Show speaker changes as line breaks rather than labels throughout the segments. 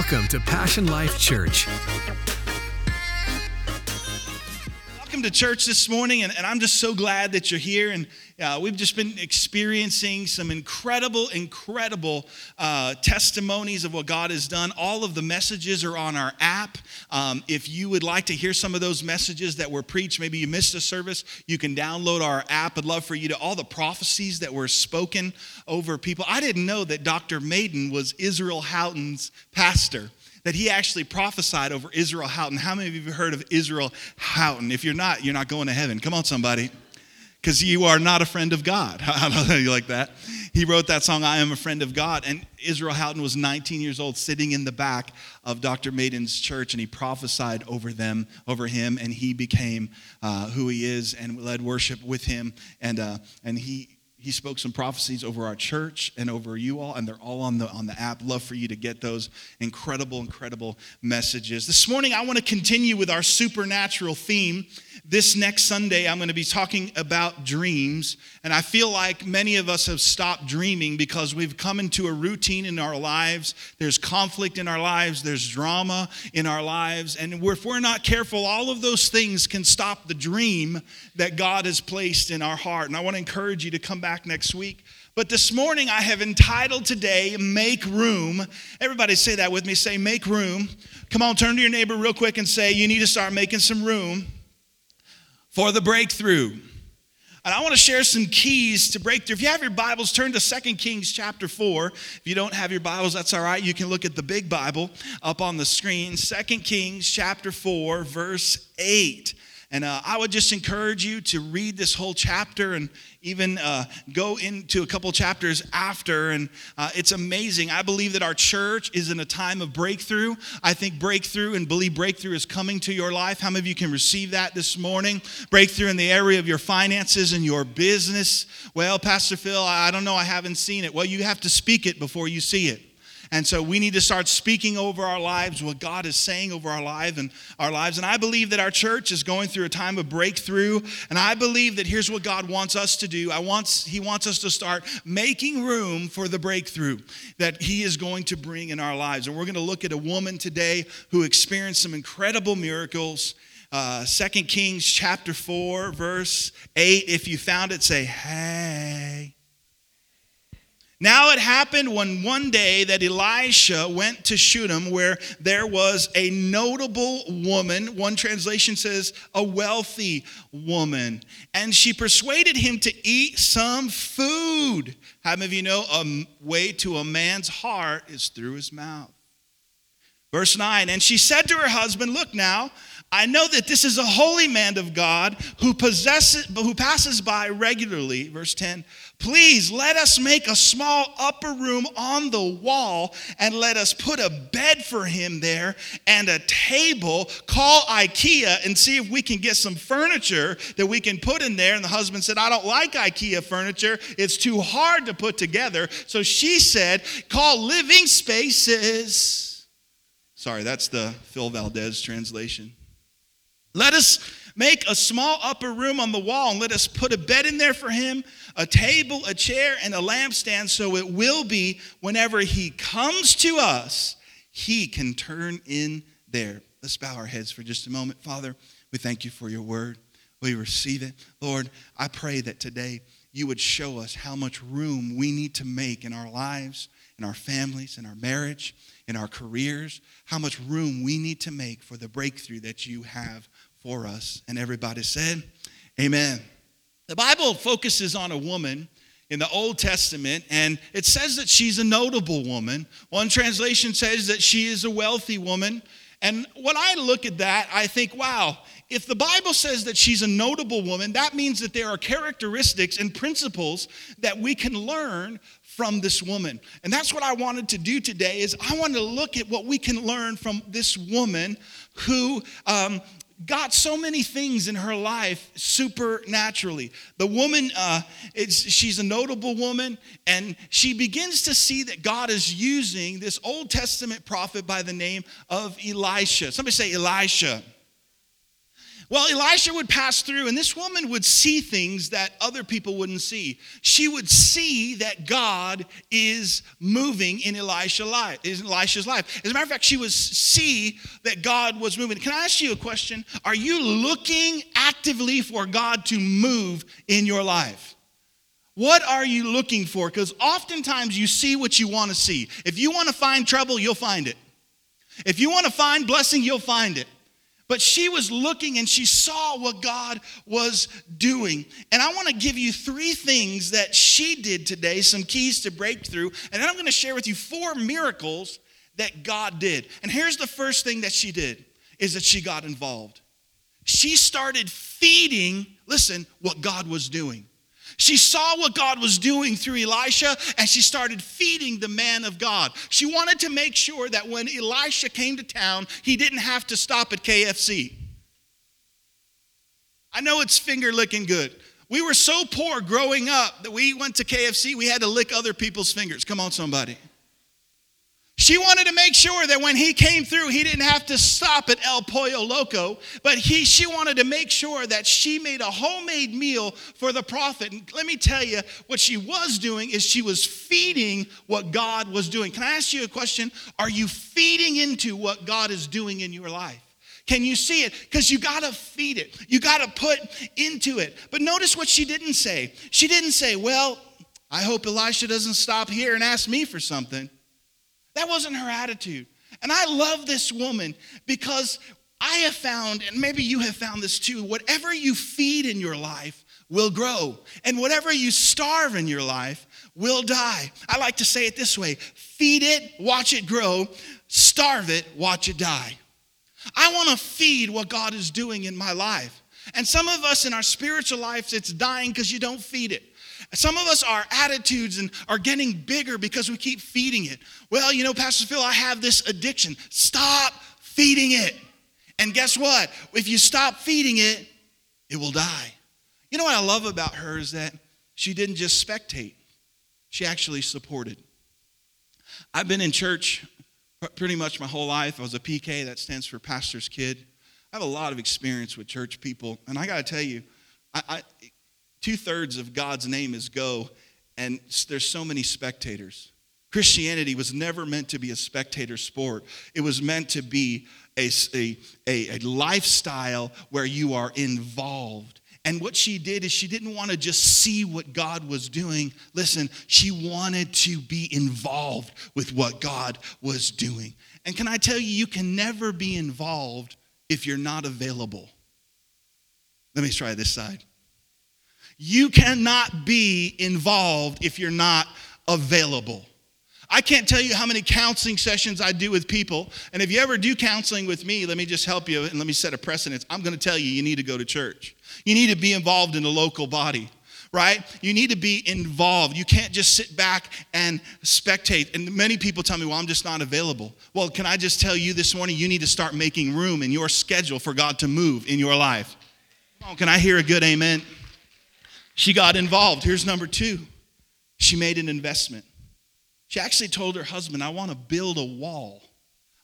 Welcome to Passion Life Church.
To church this morning, and, and I'm just so glad that you're here. And uh, we've just been experiencing some incredible, incredible uh, testimonies of what God has done. All of the messages are on our app. Um, if you would like to hear some of those messages that were preached, maybe you missed a service, you can download our app. I'd love for you to, all the prophecies that were spoken over people. I didn't know that Dr. Maiden was Israel Houghton's pastor that he actually prophesied over Israel Houghton. How many of you have heard of Israel Houghton? If you're not, you're not going to heaven. Come on, somebody. Because you are not a friend of God. How do you like that? He wrote that song, I Am a Friend of God. And Israel Houghton was 19 years old, sitting in the back of Dr. Maiden's church, and he prophesied over them, over him, and he became uh, who he is and led worship with him. And, uh, and he, he spoke some prophecies over our church and over you all and they're all on the on the app. Love for you to get those incredible incredible messages. This morning i want to continue with our supernatural theme. This next sunday i'm going to be talking about dreams and i feel like many of us have stopped dreaming because we've come into a routine in our lives. There's conflict in our lives. There's drama in our lives. And if we're not careful all of those things can stop the dream that god has placed in our heart. And i want to encourage you to come back back next week. But this morning I have entitled today, Make Room. Everybody say that with me. Say, Make Room. Come on, turn to your neighbor real quick and say, You need to start making some room for the breakthrough. And I want to share some keys to breakthrough. If you have your Bibles, turn to 2 Kings chapter 4. If you don't have your Bibles, that's all right. You can look at the big Bible up on the screen. 2 Kings chapter 4, verse 8. And uh, I would just encourage you to read this whole chapter and even uh, go into a couple chapters after. And uh, it's amazing. I believe that our church is in a time of breakthrough. I think breakthrough and believe breakthrough is coming to your life. How many of you can receive that this morning? Breakthrough in the area of your finances and your business. Well, Pastor Phil, I don't know. I haven't seen it. Well, you have to speak it before you see it. And so we need to start speaking over our lives what God is saying over our life and our lives. And I believe that our church is going through a time of breakthrough. And I believe that here's what God wants us to do. I wants He wants us to start making room for the breakthrough that He is going to bring in our lives. And we're going to look at a woman today who experienced some incredible miracles. Uh, 2 Kings chapter 4, verse 8. If you found it, say, hey. Now it happened when one day that Elisha went to Shunem, where there was a notable woman. One translation says a wealthy woman. And she persuaded him to eat some food. How many of you know a way to a man's heart is through his mouth? Verse 9, and she said to her husband, Look now, I know that this is a holy man of God who possesses who passes by regularly. Verse 10. Please let us make a small upper room on the wall and let us put a bed for him there and a table. Call IKEA and see if we can get some furniture that we can put in there. And the husband said, I don't like IKEA furniture. It's too hard to put together. So she said, Call living spaces. Sorry, that's the Phil Valdez translation. Let us make a small upper room on the wall and let us put a bed in there for him, a table, a chair, and a lampstand, so it will be whenever he comes to us, he can turn in there. Let's bow our heads for just a moment. Father, we thank you for your word. We receive it. Lord, I pray that today you would show us how much room we need to make in our lives, in our families, in our marriage, in our careers, how much room we need to make for the breakthrough that you have for us. And everybody said, Amen. The Bible focuses on a woman in the Old Testament, and it says that she's a notable woman. One translation says that she is a wealthy woman. And when I look at that, I think, wow, if the Bible says that she's a notable woman, that means that there are characteristics and principles that we can learn from this woman. And that's what I wanted to do today is I wanted to look at what we can learn from this woman who um, got so many things in her life supernaturally. The woman, uh, she's a notable woman, and she begins to see that God is using this Old Testament prophet by the name of Elisha. Somebody say Elisha. Well, Elisha would pass through, and this woman would see things that other people wouldn't see. She would see that God is moving in Elisha's life. As a matter of fact, she would see that God was moving. Can I ask you a question? Are you looking actively for God to move in your life? What are you looking for? Because oftentimes you see what you want to see. If you want to find trouble, you'll find it. If you want to find blessing, you'll find it. But she was looking and she saw what God was doing. And I want to give you three things that she did today, some keys to breakthrough. And then I'm going to share with you four miracles that God did. And here's the first thing that she did is that she got involved. She started feeding, listen, what God was doing. She saw what God was doing through Elisha and she started feeding the man of God. She wanted to make sure that when Elisha came to town, he didn't have to stop at KFC. I know it's finger licking good. We were so poor growing up that we went to KFC, we had to lick other people's fingers. Come on, somebody. She wanted to make sure that when he came through, he didn't have to stop at El Pollo Loco, but he, she wanted to make sure that she made a homemade meal for the prophet. And let me tell you, what she was doing is she was feeding what God was doing. Can I ask you a question? Are you feeding into what God is doing in your life? Can you see it? Because you got to feed it. You got to put into it. But notice what she didn't say. She didn't say, Well, I hope Elisha doesn't stop here and ask me for something. That wasn't her attitude. And I love this woman because I have found, and maybe you have found this too, whatever you feed in your life will grow, and whatever you starve in your life will die. I like to say it this way feed it, watch it grow, starve it, watch it die. I want to feed what God is doing in my life. And some of us in our spiritual lives, it's dying because you don't feed it. Some of us, our attitudes and are getting bigger because we keep feeding it. Well, you know, Pastor Phil, I have this addiction. Stop feeding it. And guess what? If you stop feeding it, it will die. You know what I love about her is that she didn't just spectate, she actually supported. I've been in church pretty much my whole life. I was a PK, that stands for pastor's kid. I have a lot of experience with church people, and I got to tell you, I, I, Two thirds of God's name is go, and there's so many spectators. Christianity was never meant to be a spectator sport, it was meant to be a, a, a, a lifestyle where you are involved. And what she did is she didn't want to just see what God was doing. Listen, she wanted to be involved with what God was doing. And can I tell you, you can never be involved if you're not available. Let me try this side. You cannot be involved if you're not available. I can't tell you how many counseling sessions I do with people. And if you ever do counseling with me, let me just help you and let me set a precedence. I'm going to tell you, you need to go to church. You need to be involved in the local body, right? You need to be involved. You can't just sit back and spectate. And many people tell me, well, I'm just not available. Well, can I just tell you this morning, you need to start making room in your schedule for God to move in your life. On, can I hear a good amen? She got involved. Here's number two she made an investment. She actually told her husband, I want to build a wall.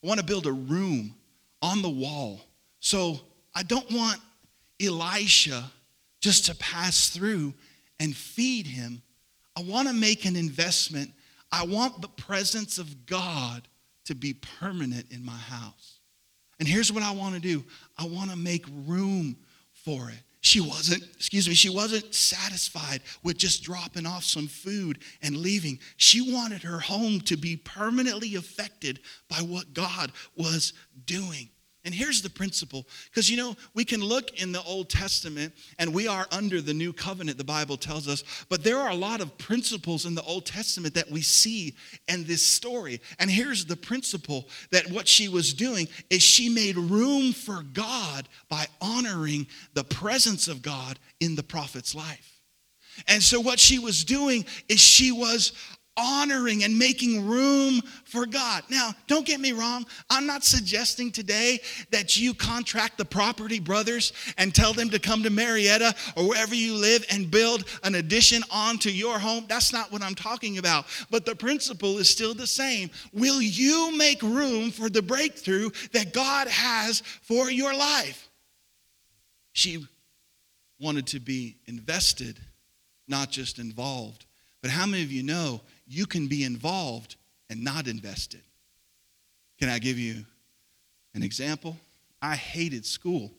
I want to build a room on the wall. So I don't want Elisha just to pass through and feed him. I want to make an investment. I want the presence of God to be permanent in my house. And here's what I want to do I want to make room for it. She wasn't, excuse me, she wasn't satisfied with just dropping off some food and leaving. She wanted her home to be permanently affected by what God was doing. And here's the principle because you know, we can look in the Old Testament and we are under the new covenant, the Bible tells us, but there are a lot of principles in the Old Testament that we see in this story. And here's the principle that what she was doing is she made room for God by honoring the presence of God in the prophet's life. And so, what she was doing is she was honoring and making room for God. Now, don't get me wrong. I'm not suggesting today that you contract the property brothers and tell them to come to Murrieta or wherever you live and build an addition onto your home. That's not what I'm talking about. But the principle is still the same. Will you make room for the breakthrough that God has for your life? She wanted to be invested, not just involved. But how many of you know you can be involved and not invested? Can I give you an example? I hated school.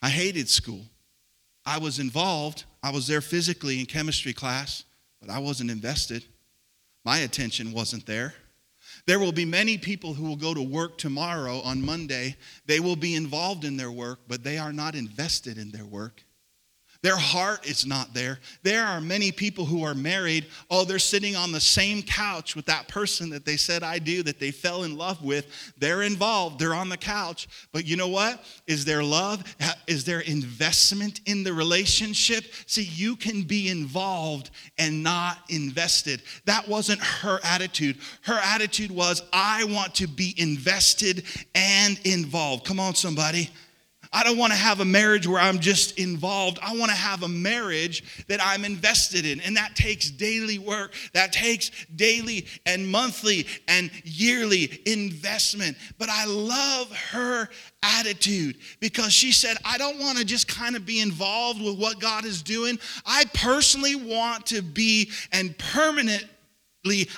I hated school. I was involved. I was there physically in chemistry class, but I wasn't invested. My attention wasn't there. There will be many people who will go to work tomorrow on Monday. They will be involved in their work, but they are not invested in their work. Their heart is not there. There are many people who are married. Oh, they're sitting on the same couch with that person that they said I do, that they fell in love with. They're involved, they're on the couch. But you know what? Is there love? Is there investment in the relationship? See, you can be involved and not invested. That wasn't her attitude. Her attitude was, I want to be invested and involved. Come on, somebody. I don't want to have a marriage where I'm just involved. I want to have a marriage that I'm invested in. And that takes daily work. That takes daily and monthly and yearly investment. But I love her attitude because she said, I don't want to just kind of be involved with what God is doing. I personally want to be and permanently.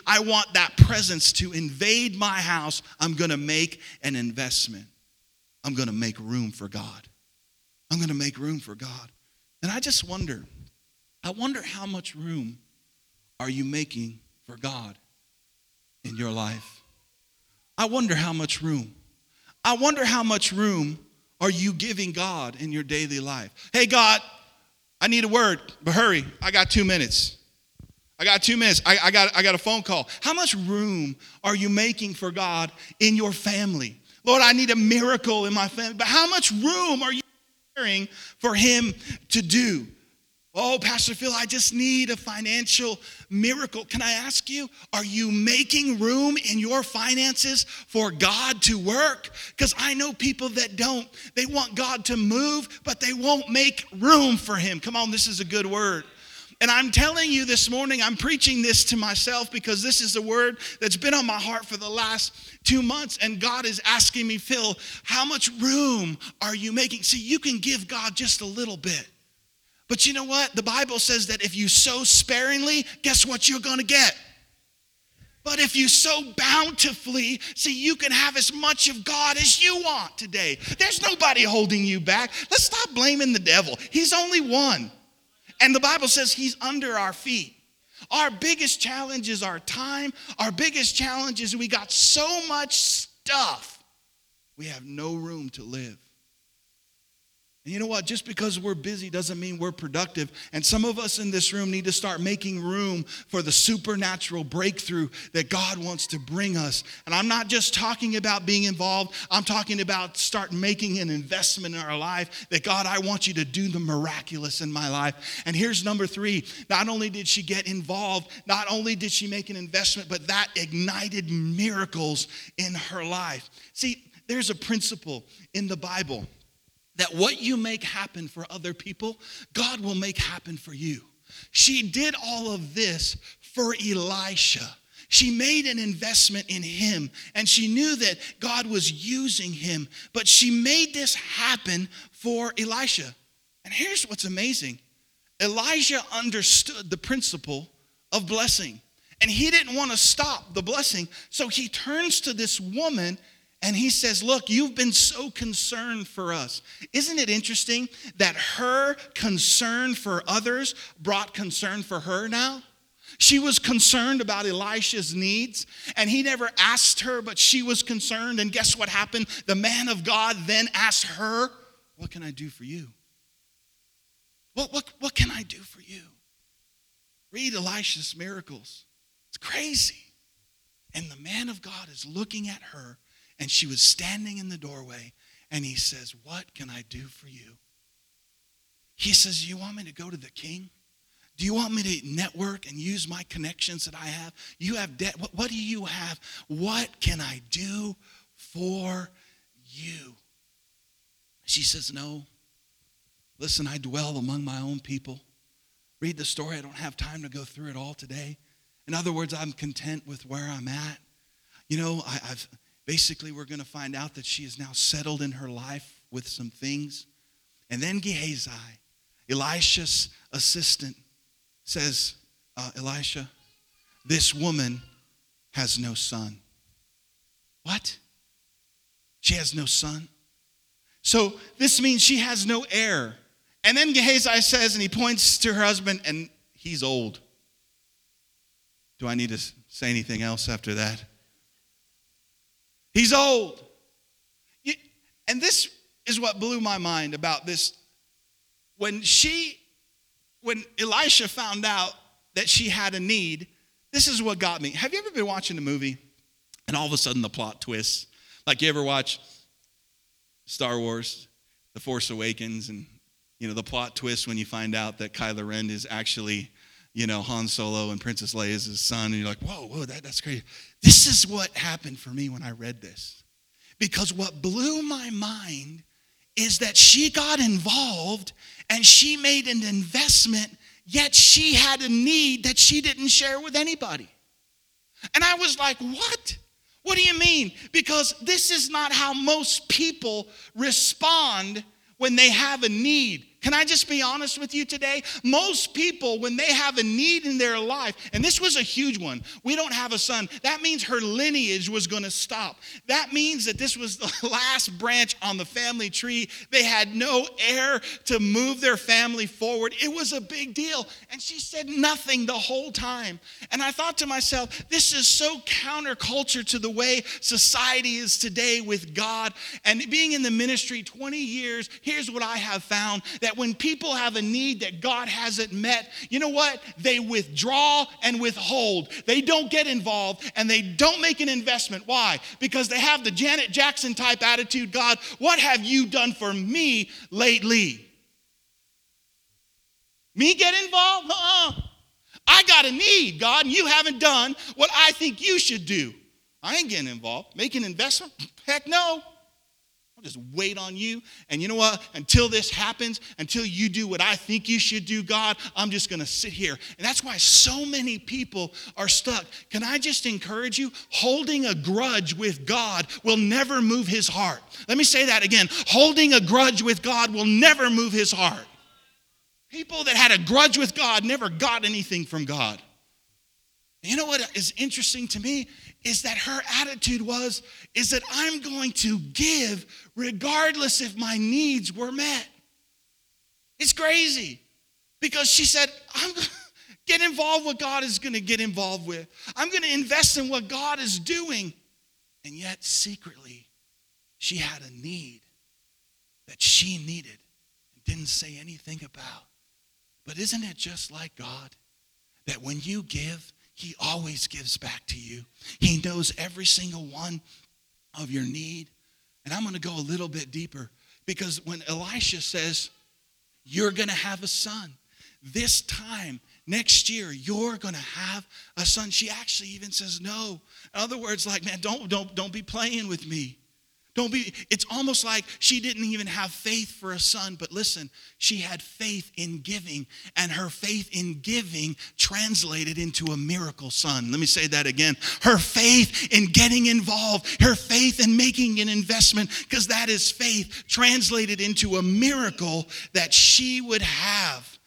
I want that presence to invade my house. I'm going to make an investment. I'm going to make room for God. I'm going to make room for God. And I just wonder, I wonder how much room are you making for God in your life? I wonder how much room. I wonder how much room are you giving God in your daily life? Hey, God, I need a word, but hurry. I got two minutes. I got two minutes. I, I, got, I got a phone call. How much room are you making for God in your family? Lord, I need a miracle in my family. But how much room are you preparing for Him to do? Oh, Pastor Phil, I just need a financial miracle. Can I ask you, are you making room in your finances for God to work? Because I know people that don't. They want God to move, but they won't make room for Him. Come on, this is a good word. And I'm telling you this morning, I'm preaching this to myself because this is a word that's been on my heart for the last two months. And God is asking me, Phil, how much room are you making? See, you can give God just a little bit. But you know what? The Bible says that if you sow sparingly, guess what you're going to get? But if you sow bountifully, see, you can have as much of God as you want today. There's nobody holding you back. Let's stop blaming the devil. He's only one. And the Bible says he's under our feet. Our biggest challenge is our time. Our biggest challenge is we got so much stuff, we have no room to live. And you know what? Just because we're busy doesn't mean we're productive. And some of us in this room need to start making room for the supernatural breakthrough that God wants to bring us. And I'm not just talking about being involved, I'm talking about start making an investment in our life that God, I want you to do the miraculous in my life. And here's number three not only did she get involved, not only did she make an investment, but that ignited miracles in her life. See, there's a principle in the Bible that what you make happen for other people, God will make happen for you. She did all of this for Elisha. She made an investment in him and she knew that God was using him, but she made this happen for Elisha. And here's what's amazing Elijah understood the principle of blessing, and he didn't want to stop the blessing. So he turns to this woman and he says, Look, you've been so concerned for us. Isn't it interesting that her concern for others brought concern for her now? She was concerned about Elisha's needs, and he never asked her, but she was concerned. And guess what happened? The man of God then asked her, What can I do for you? What, what, what can I do for you? Read Elisha's miracles. It's crazy. And the man of God is looking at her and she was standing in the doorway, and he says, What can I do for you? He says, You want me to go to the king? Do you want me to network and use my connections that I have? You have debt. What, what do you have? What can I do for you? She says, No. Listen, I dwell among my own people. Read the story. I don't have time to go through it all today. In other words, I'm content with where I'm at. You know, I, have Basically, we're going to find out that she is now settled in her life with some things. And then Gehazi, Elisha's assistant, says, uh, Elisha, this woman has no son. What? She has no son? So this means she has no heir. And then Gehazi says, and he points to her husband, and he's old. Do I need to say anything else after that? He's old. And this is what blew my mind about this. When she, when Elisha found out that she had a need, this is what got me. Have you ever been watching a movie and all of a sudden the plot twists? Like you ever watch Star Wars, The Force Awakens, and you know the plot twist when you find out that Kylo Ren is actually, you know, Han Solo and Princess Leia is his son, and you're like, whoa, whoa, that, that's crazy. This is what happened for me when I read this. Because what blew my mind is that she got involved and she made an investment, yet she had a need that she didn't share with anybody. And I was like, what? What do you mean? Because this is not how most people respond when they have a need. Can I just be honest with you today? Most people, when they have a need in their life, and this was a huge one, we don't have a son. That means her lineage was going to stop. That means that this was the last branch on the family tree. They had no heir to move their family forward. It was a big deal. And she said nothing the whole time. And I thought to myself, this is so counterculture to the way society is today with God. And being in the ministry 20 years, here's what I have found that that when people have a need that God hasn't met, you know what? They withdraw and withhold. They don't get involved and they don't make an investment. Why? Because they have the Janet Jackson type attitude God, what have you done for me lately? Me get involved? Uh-uh. I got a need, God, and you haven't done what I think you should do. I ain't getting involved. Make an investment? Heck no. I'll just wait on you. And you know what? Until this happens, until you do what I think you should do, God, I'm just going to sit here. And that's why so many people are stuck. Can I just encourage you? Holding a grudge with God will never move his heart. Let me say that again. Holding a grudge with God will never move his heart. People that had a grudge with God never got anything from God. You know what is interesting to me is that her attitude was is that I'm going to give regardless if my needs were met. It's crazy because she said, I'm going to get involved what God is going to get involved with. I'm going to invest in what God is doing. And yet secretly she had a need that she needed and didn't say anything about. But isn't it just like God that when you give, he always gives back to you. He knows every single one of your need. And I'm going to go a little bit deeper because when Elisha says, You're going to have a son, this time next year you're going to have a son she actually even says no in other words like man don't don't don't be playing with me don't be, it's almost like she didn't even have faith for a son, but listen, she had faith in giving, and her faith in giving translated into a miracle son. Let me say that again. Her faith in getting involved, her faith in making an investment, because that is faith, translated into a miracle that she would have.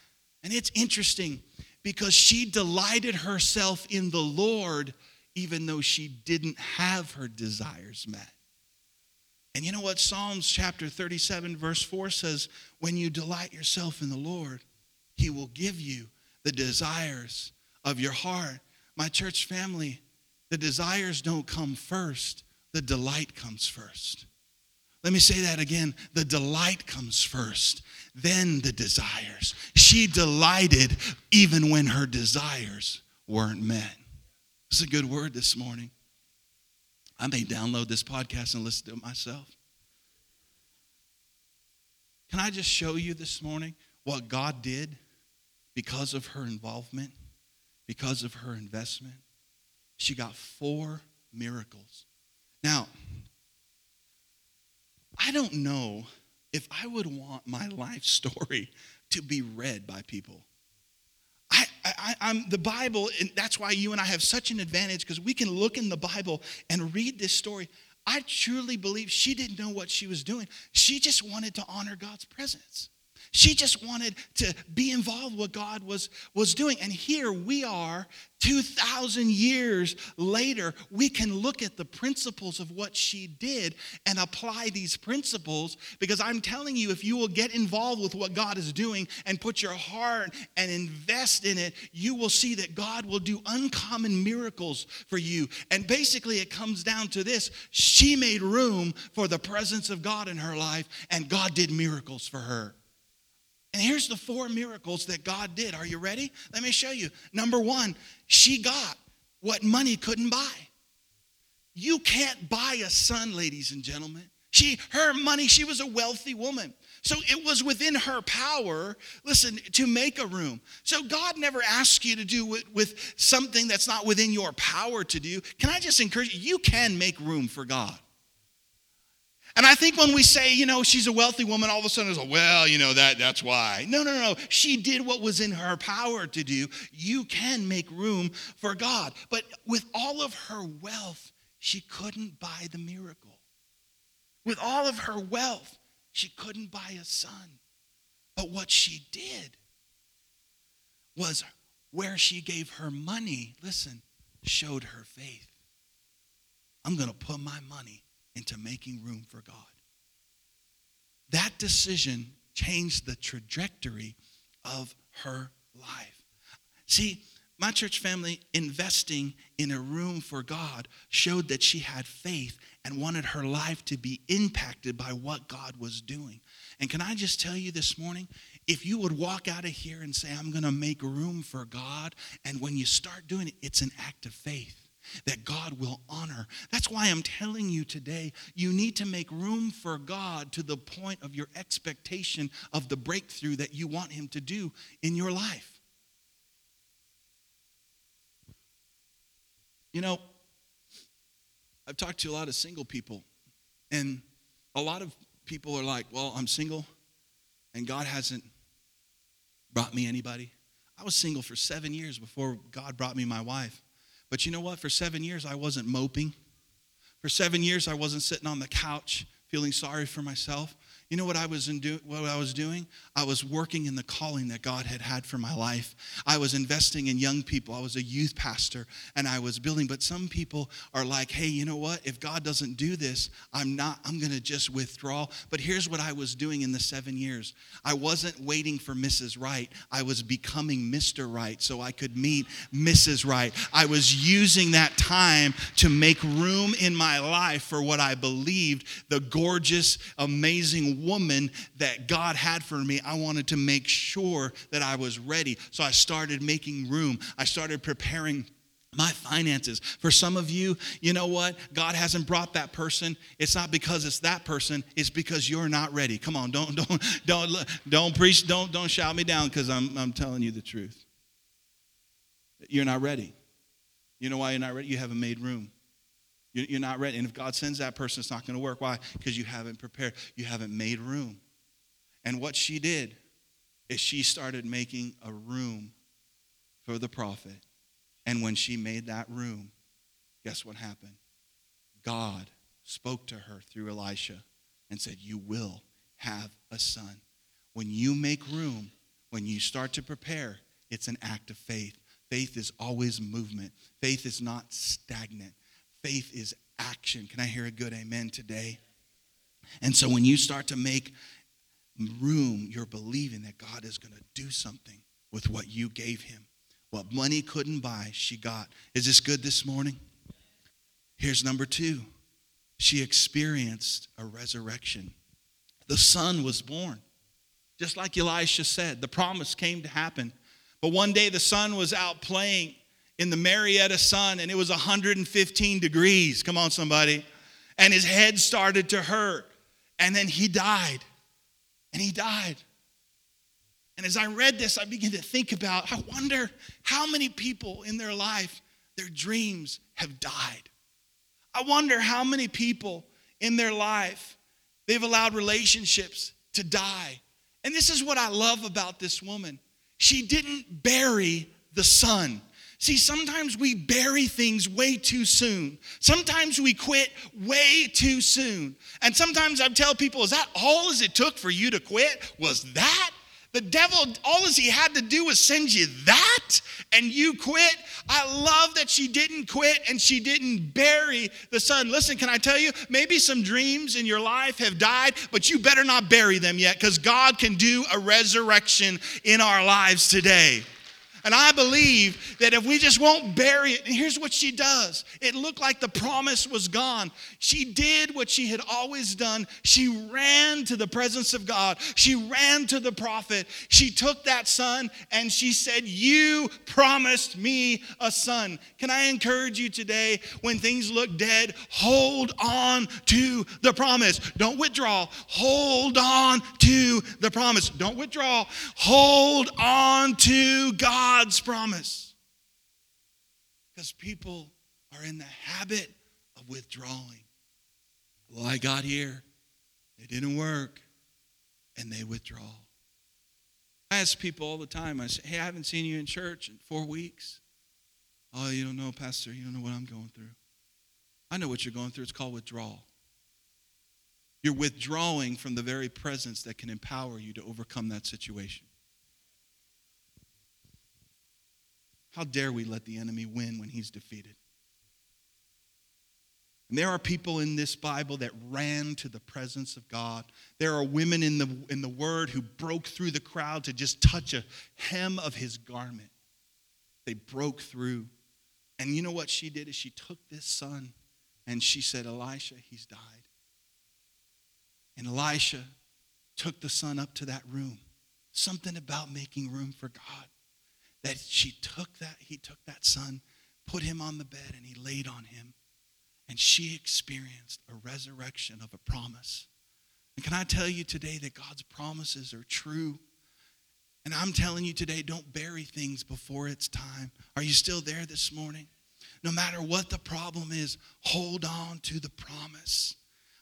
And it's interesting because she delighted herself in the Lord even though she didn't have her desires met. And you know what? Psalms chapter 37, verse 4 says, When you delight yourself in the Lord, he will give you the desires of your heart. My church family, the desires don't come first, the delight comes first. Let me say that again. The delight comes first, then the desires. She delighted even when her desires weren't met. Is a good word this morning. I may download this podcast and listen to it myself. Can I just show you this morning what God did because of her involvement, because of her investment? She got four miracles. Now, I don't know if I would want my life story to be read by people. I, I, am the Bible, and that's why you and I have such an advantage because we can look in the Bible and read this story. I truly believe she didn't know what she was doing. She just wanted to honor God's presence. She just wanted to be involved with what God was, was doing. And here we are, 2,000 years later, we can look at the principles of what she did and apply these principles because I'm telling you, if you will get involved with what God is doing and put your heart and invest in it, you will see that God will do uncommon miracles for you. And basically, it comes down to this she made room for the presence of God in her life, and God did miracles for her. And here's the four miracles that God did. Are you ready? Let me show you. Number one, she got what money couldn't buy. You can't buy a son, ladies and gentlemen. She, her money, she was a wealthy woman. So it was within her power, listen, to make a room. So God never asks you to do it with something that's not within your power to do. Can I just encourage you? You can make room for God. And I think when we say, you know, she's a wealthy woman, all of a sudden it's like, well, you know, that, that's why. No, no, no. She did what was in her power to do. You can make room for God. But with all of her wealth, she couldn't buy the miracle. With all of her wealth, she couldn't buy a son. But what she did was where she gave her money, listen, showed her faith. I'm going to put my money into making room for God. That decision changed the trajectory of her life. See, my church family investing in a room for God showed that she had faith and wanted her life to be impacted by what God was doing. And can I just tell you this morning, if you would walk out of here and say, I'm going to make room for God, and when you start doing it, it's an act of faith that God will honor. That's why I'm telling you today, you need to make room for God to the point of your expectation of the breakthrough that you want Him to do in your life. You know, I've talked to a lot of single people, and a lot of people are like, Well, I'm single, and God hasn't brought me anybody. I was single for seven years before God brought me my wife. But you know what? For seven years, I wasn't moping. For seven years, I wasn't sitting on the couch feeling sorry for myself. You know what I was do, what I was doing? I was working in the calling that God had had for my life. I was investing in young people. I was a youth pastor and I was building. But some people are like, "Hey, you know what? If God doesn't do this, I'm not I'm going to just withdraw." But here's what I was doing in the 7 years. I wasn't waiting for Mrs. Right. I was becoming Mr. Right so I could meet Mrs. Right. I was using that time to make room in my life for what I believed the gorgeous, amazing woman that God had for me, I wanted to make sure that I was ready. So I started making room. I started preparing my finances. For some of you, you know what? God hasn't brought that person. It's not because it's that person, it's because you're not ready. Come on, don't don't don't don't preach, don't don't shout me down cuz I'm I'm telling you the truth. You're not ready. You know why you're not ready? You haven't made room. You're not ready. And if God sends that person, it's not going to work. Why? Because you haven't prepared, you haven't made room. And what she did is she started making a room for the prophet. And when she made that room, guess what happened? God spoke to her through Elisha and said, You will have a son. When you make room, when you start to prepare, it's an act of faith. Faith is always movement, faith is not stagnant. Faith is action. Can I hear a good amen today? And so when you start to make room, you're believing that God is going to do something with what you gave him. What money couldn't buy, she got. Is this good this morning? Here's number two she experienced a resurrection. The son was born. Just like Elisha said, the promise came to happen. But one day the son was out playing in the Murrieta sun and it was 115 degrees. Come on, somebody. And his head started to hurt. And then he died. And he died. And as I read this, I began to think about I wonder how many people in their life, their dreams have died. I wonder how many people in their life they've allowed relationships to die. And this is what I love about this woman. She didn't bury the son. See, sometimes we bury things way too soon. Sometimes we quit way too soon. And sometimes I tell people, is that all as it took for you to quit? Was that? The devil, all as he had to do was send you that, and you quit. I love that she didn't quit and she didn't bury the son. Listen, can I tell you? Maybe some dreams in your life have died, but you better not bury them yet because God can do a resurrection in our lives today. And I believe that if we just won't bury it, and here's what she does it looked like the promise was gone. She did what she had always done. She ran to the presence of God, she ran to the prophet. She took that son and she said, You promised me a son. Can I encourage you today when things look dead, hold on to the promise. Don't withdraw. Hold on to the promise. Don't withdraw. Hold on to God God's promise. Because people are in the habit of withdrawing. Well, I got here, it didn't work, and they withdraw. I ask people all the time, I say, hey, I haven't seen you in church in four weeks. Oh, you don't know, Pastor, you don't know what I'm going through. I know what you're going through. It's called withdrawal. You're withdrawing from the very presence that can empower you to overcome that situation. How dare we let the enemy win when he's defeated? And there are people in this Bible that ran to the presence of God. There are women in the, in the Word who broke through the crowd to just touch a hem of his garment. They broke through. And you know what she did is she took this son and she said, Elisha, he's died. And Elisha took the son up to that room. Something about making room for God that she took that, he took that son, put him on the bed, and he laid on him. And she experienced a resurrection of a promise. And can I tell you today that God's promises are true? And I'm telling you today, don't bury things before it's time. Are you still there this morning? No matter what the problem is, hold on to the promise.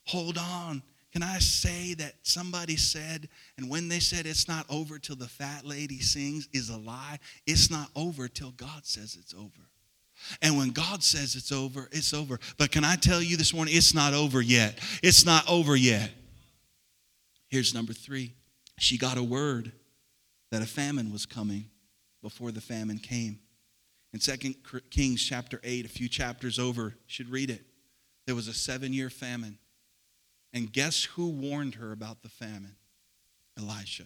Hold on. Can I say that somebody said, and when they said it's not over till the fat lady sings, is a lie? It's not over till God says it's over. And when God says it's over, it's over. But can I tell you this morning, it's not over yet. It's not over yet. Here's number three she got a word that a famine was coming before the famine came. In 2 Kings chapter 8, a few chapters over, should read it. There was a seven year famine. And guess who warned her about the famine? Elisha.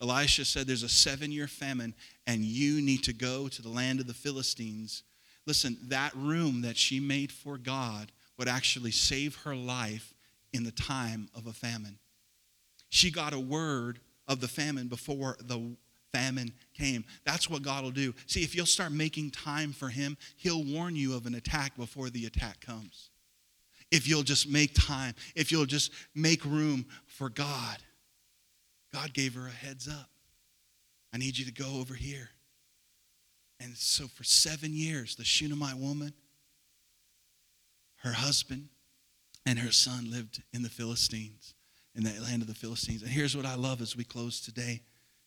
Elisha said, There's a seven year famine, and you need to go to the land of the Philistines. Listen, that room that she made for God would actually save her life in the time of a famine. She got a word of the famine before the famine came. That's what God will do. See, if you'll start making time for Him, He'll warn you of an attack before the attack comes if you'll just make time, if you'll just make room for God. God gave her a heads up. I need you to go over here. And so for seven years, the Shunammite woman, her husband, and her son lived in the Philistines, in the land of the Philistines. And here's what I love as we close today.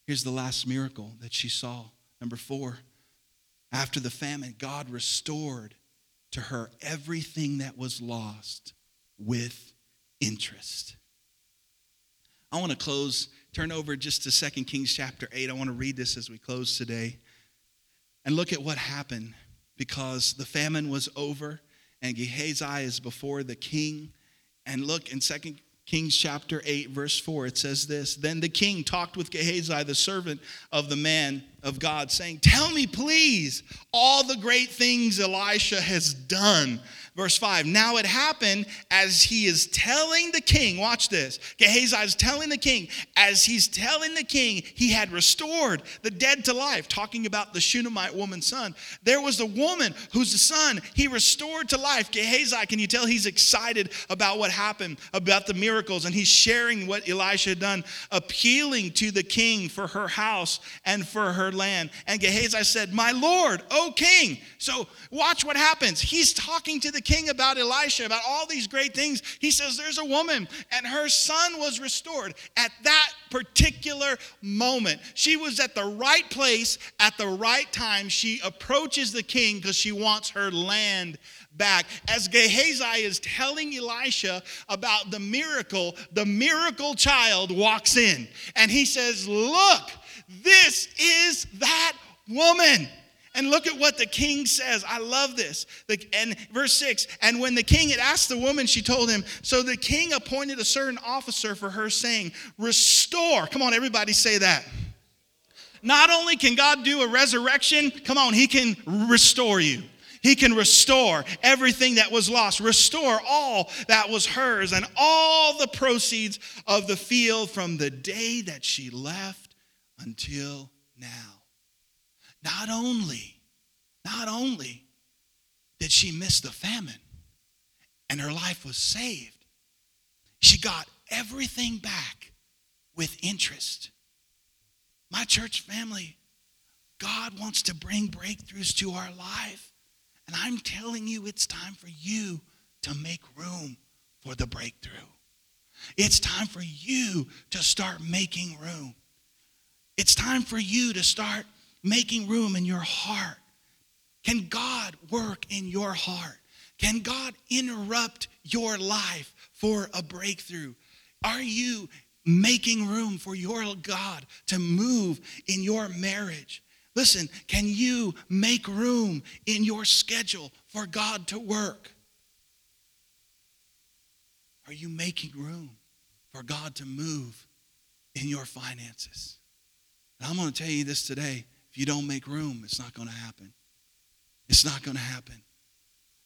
Here's the last miracle that she saw. Number four, after the famine, God restored to her everything that was lost with interest. I want to close, turn over just to 2 Kings chapter 8. I want to read this as we close today and look at what happened because the famine was over and Gehazi is before the king. And look in 2 Kings chapter 8, verse 4, it says this Then the king talked with Gehazi, the servant of the man of God, saying, Tell me, please, all the great things Elisha has done Verse 5 Now it happened as he is telling the king, watch this. Gehazi is telling the king, as he's telling the king, he had restored the dead to life, talking about the Shunammite woman's son. There was a woman whose son he restored to life. Gehazi, can you tell he's excited about what happened, about the miracles, and he's sharing what Elisha had done, appealing to the king for her house and for her land. And Gehazi said, My Lord, O king. So watch what happens. He's talking to the king about Elisha, about all these great things. He says, There's a woman, and her son was restored at that particular moment. She was at the right place at the right time. She approaches the king because she wants her land back. As Gehazi is telling Elisha about the miracle, the miracle child walks in and he says, Look, this is that woman. And look at what the king says. I love this. The, and verse 6 And when the king had asked the woman, she told him, So the king appointed a certain officer for her, saying, Restore. Come on, everybody say that. Not only can God do a resurrection, come on, he can restore you. He can restore everything that was lost, restore all that was hers, and all the proceeds of the field from the day that she left until now. Not only, not only did she miss the famine and her life was saved, she got everything back with interest. My church family, God wants to bring breakthroughs to our life. And I'm telling you, it's time for you to make room for the breakthrough. It's time for you to start making room. It's time for you to start making room in your heart. Can God work in your heart? Can God interrupt your life for a breakthrough? Are you making room for your God to move in your marriage? Listen, can you make room in your schedule for God to work? Are you making room for God to move in your finances? And I'm going to tell you this today if you don't make room, it's not going to happen. It's not going to happen.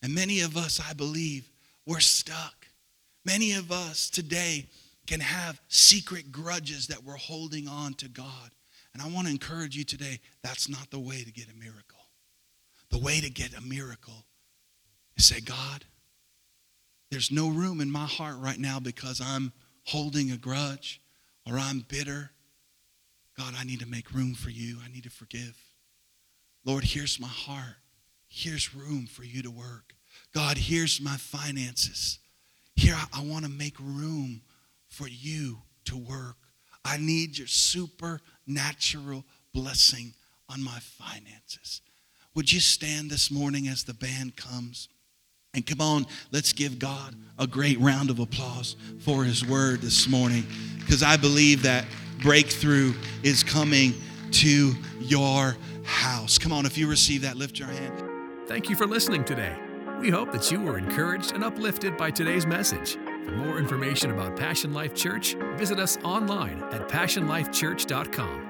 And many of us, I believe, we're stuck. Many of us today can have secret grudges that we're holding on to God. And I want to encourage you today that's not the way to get a miracle. The way to get a miracle is say, God, there's no room in my heart right now because I'm holding a grudge or I'm bitter. God, I need to make room for you. I need to forgive. Lord, here's my heart. Here's room for you to work. God, here's my finances. Here, I, I want to make room for you to work. I need your supernatural blessing on my finances. Would you stand this morning as the band comes? And come on, let's give God a great round of applause for his word this morning because I believe that breakthrough is coming to your house. Come on, if you receive that, lift your hand.
Thank you for listening today. We hope that you were encouraged and uplifted by today's message. For more information about Passion Life Church, visit us online at passionlifechurch.com.